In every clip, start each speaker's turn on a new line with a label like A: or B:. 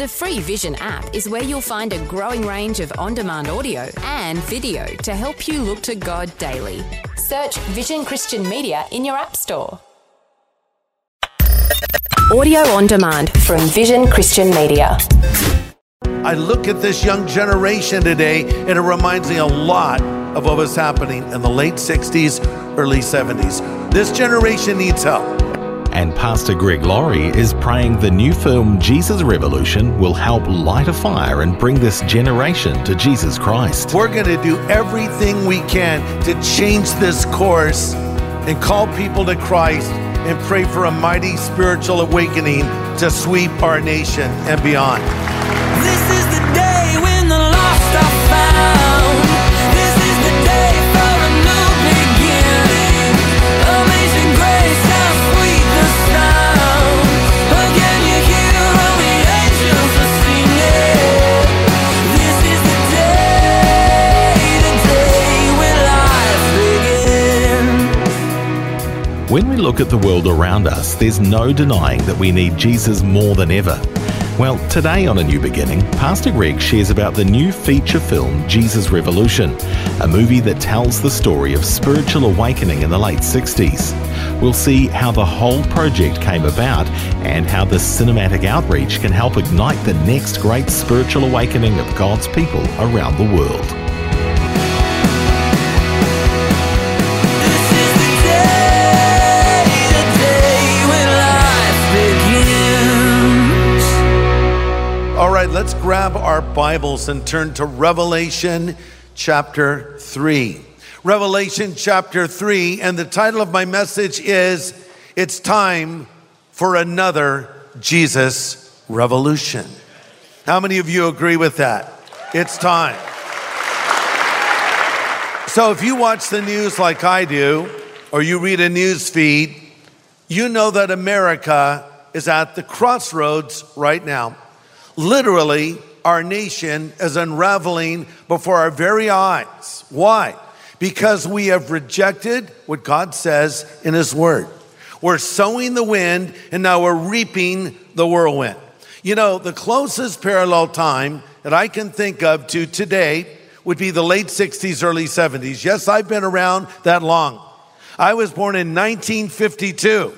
A: The free Vision app is where you'll find a growing range of on demand audio and video to help you look to God daily. Search Vision Christian Media in your App Store. Audio on demand from Vision Christian Media.
B: I look at this young generation today and it reminds me a lot of what was happening in the late 60s, early 70s. This generation needs help.
C: And Pastor Greg Laurie is praying the new film Jesus Revolution will help light a fire and bring this generation to Jesus Christ.
B: We're going to do everything we can to change this course and call people to Christ and pray for a mighty spiritual awakening to sweep our nation and beyond.
D: This is the day when the lost are found. When
C: we look at the world around us, there's no denying that we need Jesus more than ever. Well, today on A New Beginning, Pastor Greg shares about the new feature film Jesus Revolution, a movie that tells the story of spiritual awakening in the late 60s. We'll see how the whole project came about and how this cinematic outreach can help ignite the next great spiritual awakening of God's people around the world.
B: Grab our Bibles and turn to Revelation chapter 3. Revelation chapter 3, and the title of my message is It's Time for Another Jesus Revolution. How many of you agree with that? It's time. So, if you watch the news like I do, or you read a news feed, you know that America is at the crossroads right now. Literally, our nation is unraveling before our very eyes. Why? Because we have rejected what God says in His Word. We're sowing the wind and now we're reaping the whirlwind. You know, the closest parallel time that I can think of to today would be the late 60s, early 70s. Yes, I've been around that long. I was born in 1952.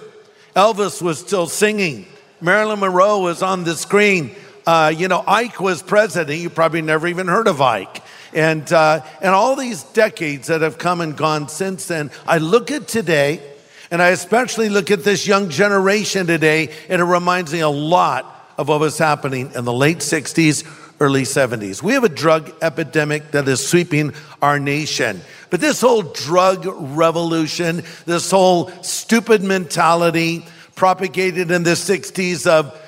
B: Elvis was still singing. Marilyn Monroe was on the screen. Uh, you know, Ike was president. You probably never even heard of Ike. And, uh, and all these decades that have come and gone since then, I look at today, and I especially look at this young generation today, and it reminds me a lot of what was happening in the late 60s, early 70s. We have a drug epidemic that is sweeping our nation. But this whole drug revolution, this whole stupid mentality propagated in the 60s of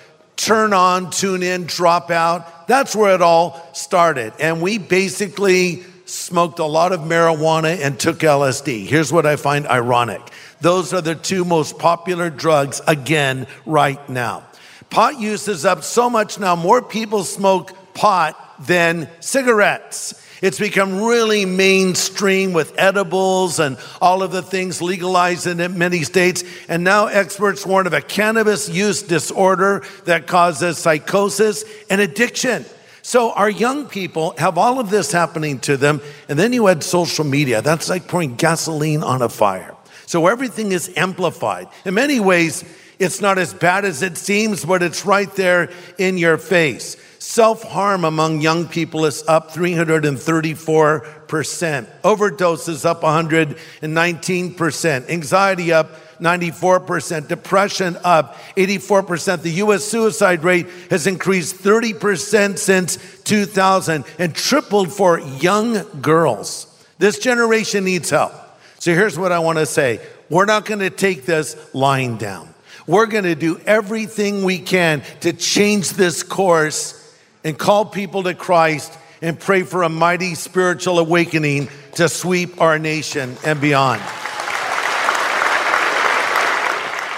B: turn on, tune in, drop out, that's where it all started. And we basically smoked a lot of marijuana and took LSD. Here's what I find ironic. Those are the two most popular drugs again right now. Pot use is up so much now, more people smoke pot than cigarettes. It's become really mainstream with edibles and all of the things legalized in many states. And now experts warn of a cannabis use disorder that causes psychosis and addiction. So our young people have all of this happening to them. And then you add social media. That's like pouring gasoline on a fire. So everything is amplified. In many ways, it's not as bad as it seems, but it's right there in your face. Self harm among young people is up 334%. Overdoses up 119%. Anxiety up 94%. Depression up 84%. The US suicide rate has increased 30% since 2000 and tripled for young girls. This generation needs help. So here's what I want to say we're not going to take this lying down. We're going to do everything we can to change this course and call people to Christ and pray for a mighty spiritual awakening to sweep our nation and beyond.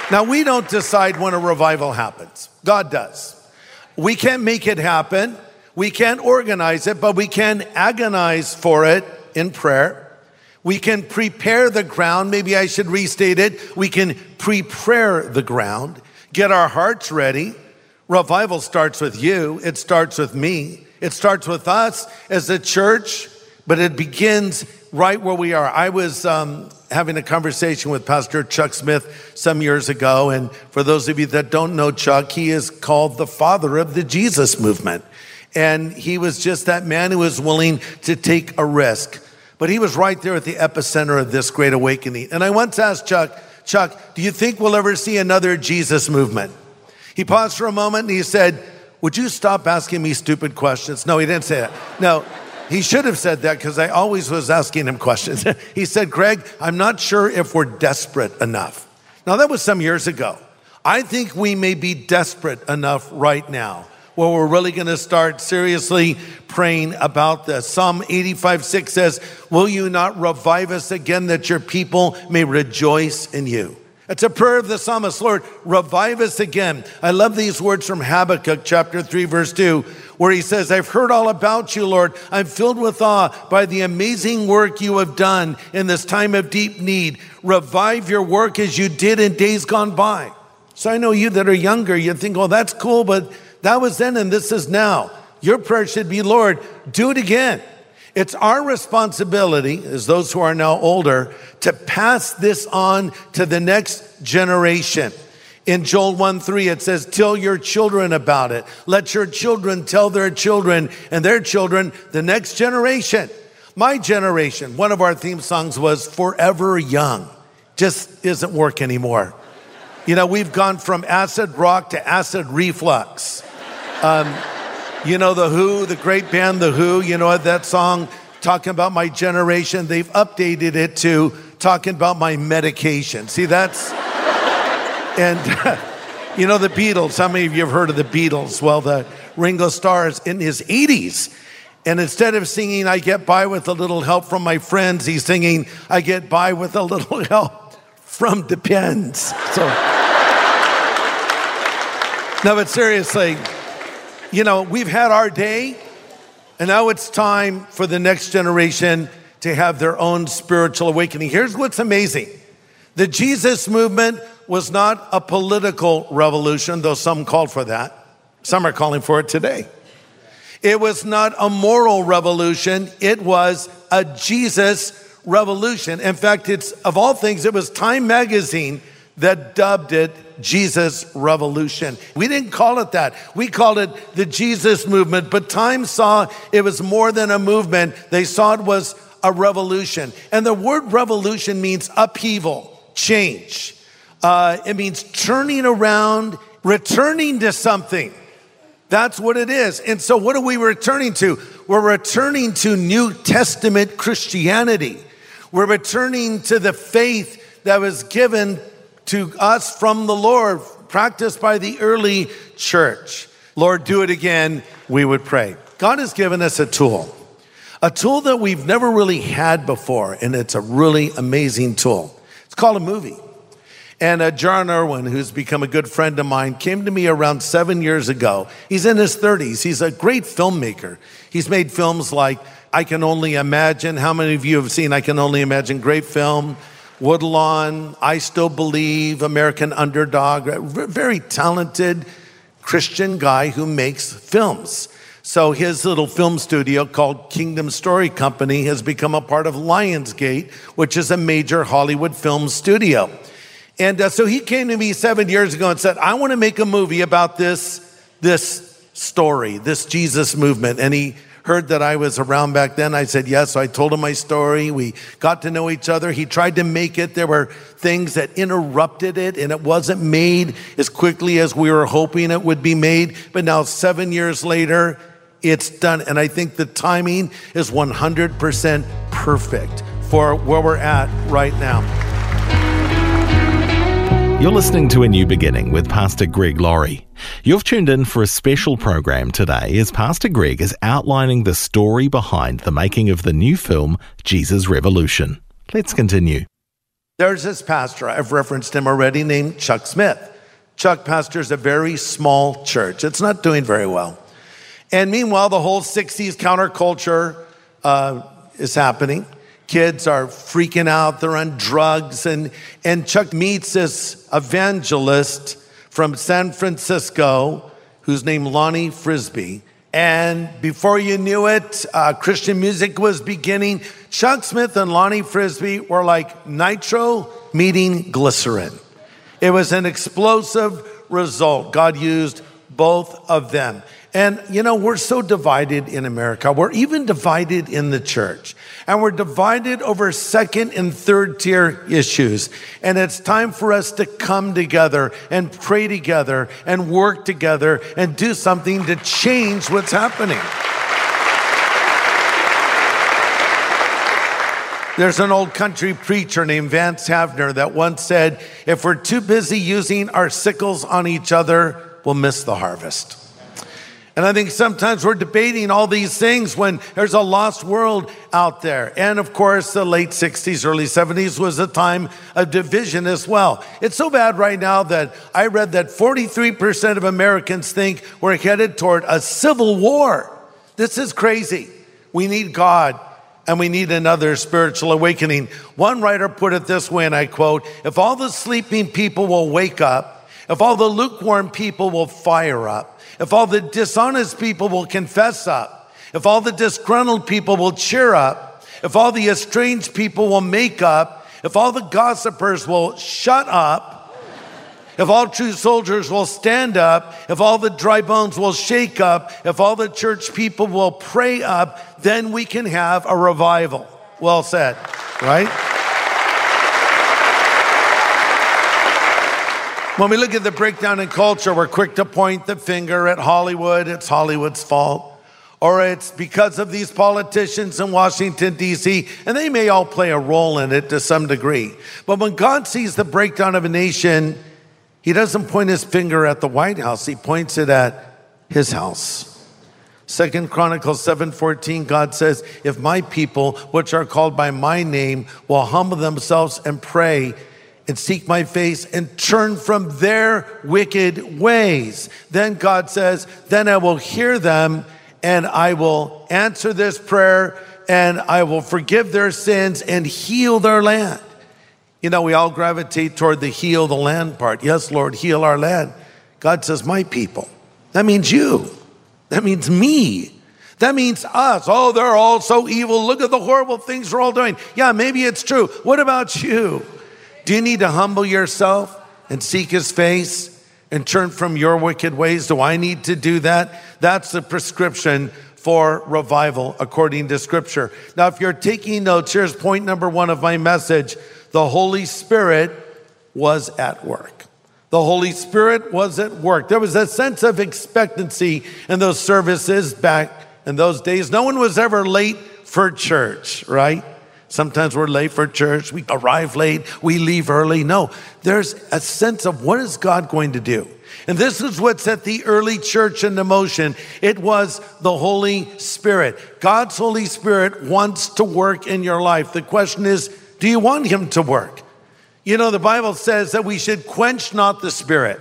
B: Now, we don't decide when a revival happens, God does. We can't make it happen, we can't organize it, but we can agonize for it in prayer. We can prepare the ground. Maybe I should restate it. We can prepare the ground, get our hearts ready, Revival starts with you, it starts with me, it starts with us as a church, but it begins right where we are. I was um, having a conversation with Pastor Chuck Smith some years ago, and for those of you that don't know Chuck, he is called the father of the Jesus movement. And he was just that man who was willing to take a risk. But he was right there at the epicenter of this great awakening. And I once asked Chuck, Chuck, do you think we'll ever see another Jesus movement? He paused for a moment and he said, Would you stop asking me stupid questions? No, he didn't say that. No, he should have said that because I always was asking him questions. he said, Greg, I'm not sure if we're desperate enough. Now, that was some years ago. I think we may be desperate enough right now where we're really going to start seriously praying about this. Psalm 85 6 says, Will you not revive us again that your people may rejoice in you? It's a prayer of the psalmist, Lord, revive us again. I love these words from Habakkuk chapter 3, verse 2, where he says, I've heard all about you, Lord. I'm filled with awe by the amazing work you have done in this time of deep need. Revive your work as you did in days gone by. So I know you that are younger, you think, oh, that's cool, but that was then and this is now. Your prayer should be, Lord, do it again. It's our responsibility, as those who are now older, to pass this on to the next generation. In Joel 1 3, it says, Tell your children about it. Let your children tell their children and their children, the next generation. My generation, one of our theme songs was Forever Young. Just isn't work anymore. You know, we've gone from acid rock to acid reflux. Um, you know, The Who, the great band The Who, you know that song talking about my generation? They've updated it to talking about my medication. See, that's, and you know, the Beatles. How many of you have heard of the Beatles? Well, the Ringo Starr is in his 80s. And instead of singing, I get by with a little help from my friends, he's singing, I get by with a little help from Depends. So, no, but seriously, you know, we've had our day, and now it's time for the next generation to have their own spiritual awakening. Here's what's amazing the Jesus movement was not a political revolution, though some called for that. Some are calling for it today. It was not a moral revolution, it was a Jesus revolution. In fact, it's of all things, it was Time magazine that dubbed it Jesus Revolution. We didn't call it that. We called it the Jesus movement, but Time saw it was more than a movement. They saw it was a revolution. And the word revolution means upheaval, change. Uh, it means turning around, returning to something. That's what it is. And so, what are we returning to? We're returning to New Testament Christianity. We're returning to the faith that was given to us from the Lord, practiced by the early church. Lord, do it again, we would pray. God has given us a tool, a tool that we've never really had before, and it's a really amazing tool. It's called a movie. And uh, Jon Erwin, who's become a good friend of mine, came to me around seven years ago. He's in his 30s. He's a great filmmaker. He's made films like I Can Only Imagine. How many of you have seen I Can Only Imagine? Great film. Woodlawn, I Still Believe, American Underdog, very talented Christian guy who makes films. So his little film studio called Kingdom Story Company has become a part of Lionsgate, which is a major Hollywood film studio. And uh, so he came to me seven years ago and said, I want to make a movie about this, this story, this Jesus movement. And he heard that I was around back then. I said yes. So I told him my story. We got to know each other. He tried to make it. There were things that interrupted it, and it wasn't made as quickly as we were hoping it would be made. But now, seven years later, it's done. And I think the timing is 100% perfect for where we're at right now.
C: You're listening to A New Beginning with Pastor Greg Laurie. You've tuned in for a special program today as Pastor Greg is outlining the story behind the making of the new film Jesus Revolution. Let's continue.
B: There's this pastor, I've referenced him already, named Chuck Smith. Chuck pastors a very small church. It's not doing very well. And meanwhile, the whole 60s counterculture uh, is happening. Kids are freaking out, they're on drugs. And, and Chuck meets this evangelist from San Francisco who's named Lonnie Frisbee. And before you knew it, uh, Christian music was beginning. Chuck Smith and Lonnie Frisbee were like nitro meeting glycerin. It was an explosive result. God used both of them. And you know, we're so divided in America. We're even divided in the church. And we're divided over second and third tier issues. And it's time for us to come together and pray together and work together and do something to change what's happening. There's an old country preacher named Vance Havner that once said, If we're too busy using our sickles on each other, we'll miss the harvest. And I think sometimes we're debating all these things when there's a lost world out there. And of course, the late 60s, early 70s was a time of division as well. It's so bad right now that I read that 43% of Americans think we're headed toward a civil war. This is crazy. We need God and we need another spiritual awakening. One writer put it this way, and I quote If all the sleeping people will wake up, if all the lukewarm people will fire up, if all the dishonest people will confess up, if all the disgruntled people will cheer up, if all the estranged people will make up, if all the gossipers will shut up, if all true soldiers will stand up, if all the dry bones will shake up, if all the church people will pray up, then we can have a revival. Well said, right? When we look at the breakdown in culture, we're quick to point the finger at Hollywood. It's Hollywood's fault. Or it's because of these politicians in Washington, D.C., and they may all play a role in it to some degree. But when God sees the breakdown of a nation, he doesn't point his finger at the White House, he points it at his house. Second Chronicles 7:14 God says, "If my people, which are called by my name, will humble themselves and pray and seek my face and turn from their wicked ways. Then God says, Then I will hear them and I will answer this prayer and I will forgive their sins and heal their land. You know, we all gravitate toward the heal the land part. Yes, Lord, heal our land. God says, My people. That means you. That means me. That means us. Oh, they're all so evil. Look at the horrible things they're all doing. Yeah, maybe it's true. What about you? Do you need to humble yourself and seek his face and turn from your wicked ways? Do I need to do that? That's the prescription for revival according to scripture. Now, if you're taking notes, here's point number one of my message the Holy Spirit was at work. The Holy Spirit was at work. There was a sense of expectancy in those services back in those days. No one was ever late for church, right? Sometimes we're late for church, we arrive late, we leave early. No, there's a sense of what is God going to do? And this is what set the early church into motion. It was the Holy Spirit. God's Holy Spirit wants to work in your life. The question is, do you want Him to work? You know, the Bible says that we should quench not the Spirit.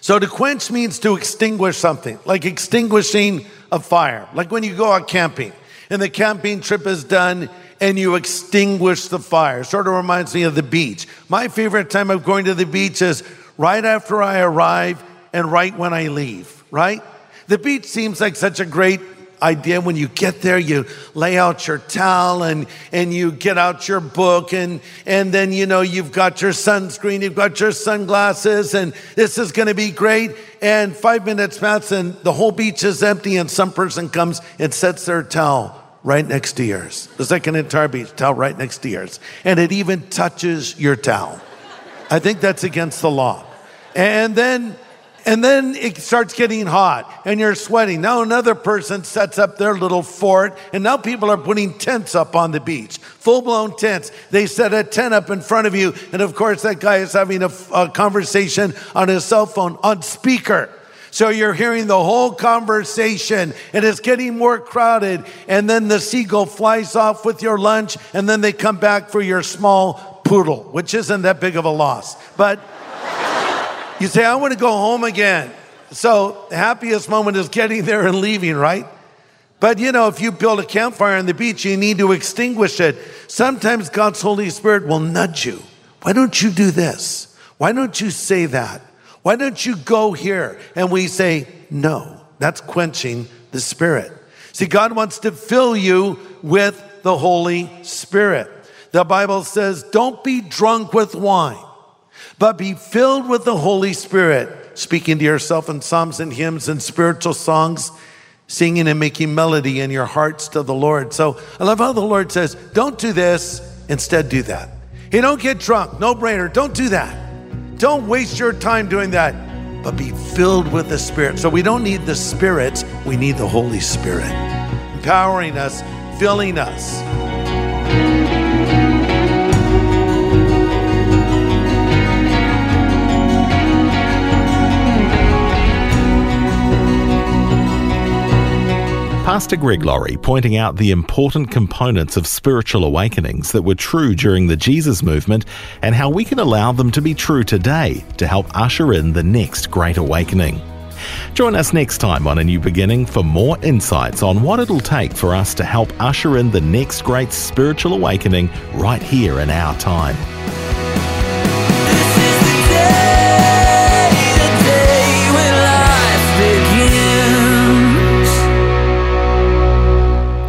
B: So to quench means to extinguish something, like extinguishing a fire, like when you go out camping and the camping trip is done and you extinguish the fire. Sort of reminds me of the beach. My favorite time of going to the beach is right after I arrive and right when I leave, right? The beach seems like such a great idea when you get there you lay out your towel and and you get out your book and and then you know you've got your sunscreen you've got your sunglasses and this is going to be great and 5 minutes pass and the whole beach is empty and some person comes and sets their towel right next to yours. The second entire beach towel right next to yours. And it even touches your towel. I think that's against the law. And then and then it starts getting hot and you're sweating. Now another person sets up their little fort and now people are putting tents up on the beach. Full blown tents. They set a tent up in front of you and of course that guy is having a, a conversation on his cell phone on speaker. So you're hearing the whole conversation and it's getting more crowded. And then the seagull flies off with your lunch and then they come back for your small poodle, which isn't that big of a loss. But you say, I want to go home again. So the happiest moment is getting there and leaving, right? But you know, if you build a campfire on the beach, you need to extinguish it. Sometimes God's Holy Spirit will nudge you. Why don't you do this? Why don't you say that? Why don't you go here? And we say, No, that's quenching the Spirit. See, God wants to fill you with the Holy Spirit. The Bible says, Don't be drunk with wine, but be filled with the Holy Spirit, speaking to yourself in psalms and hymns and spiritual songs, singing and making melody in your hearts to the Lord. So I love how the Lord says, Don't do this, instead, do that. Hey, don't get drunk, no brainer, don't do that. Don't waste your time doing that, but be filled with the Spirit. So we don't need the Spirit, we need the Holy Spirit, empowering us, filling us.
C: Pastor Greg Laurie pointing out the important components of spiritual awakenings that were true during the Jesus movement and how we can allow them to be true today to help usher in the next great awakening. Join us next time on A New Beginning for more insights on what it'll take for us to help usher in the next great spiritual awakening right here in our time.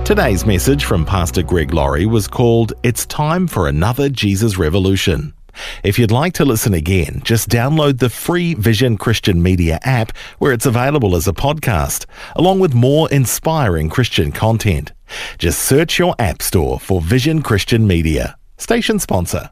C: Today's message from Pastor Greg Laurie was called It's Time for Another Jesus Revolution. If you'd like to listen again, just download the free Vision Christian Media app where it's available as a podcast, along with more inspiring Christian content. Just search your app store for Vision Christian Media. Station sponsor.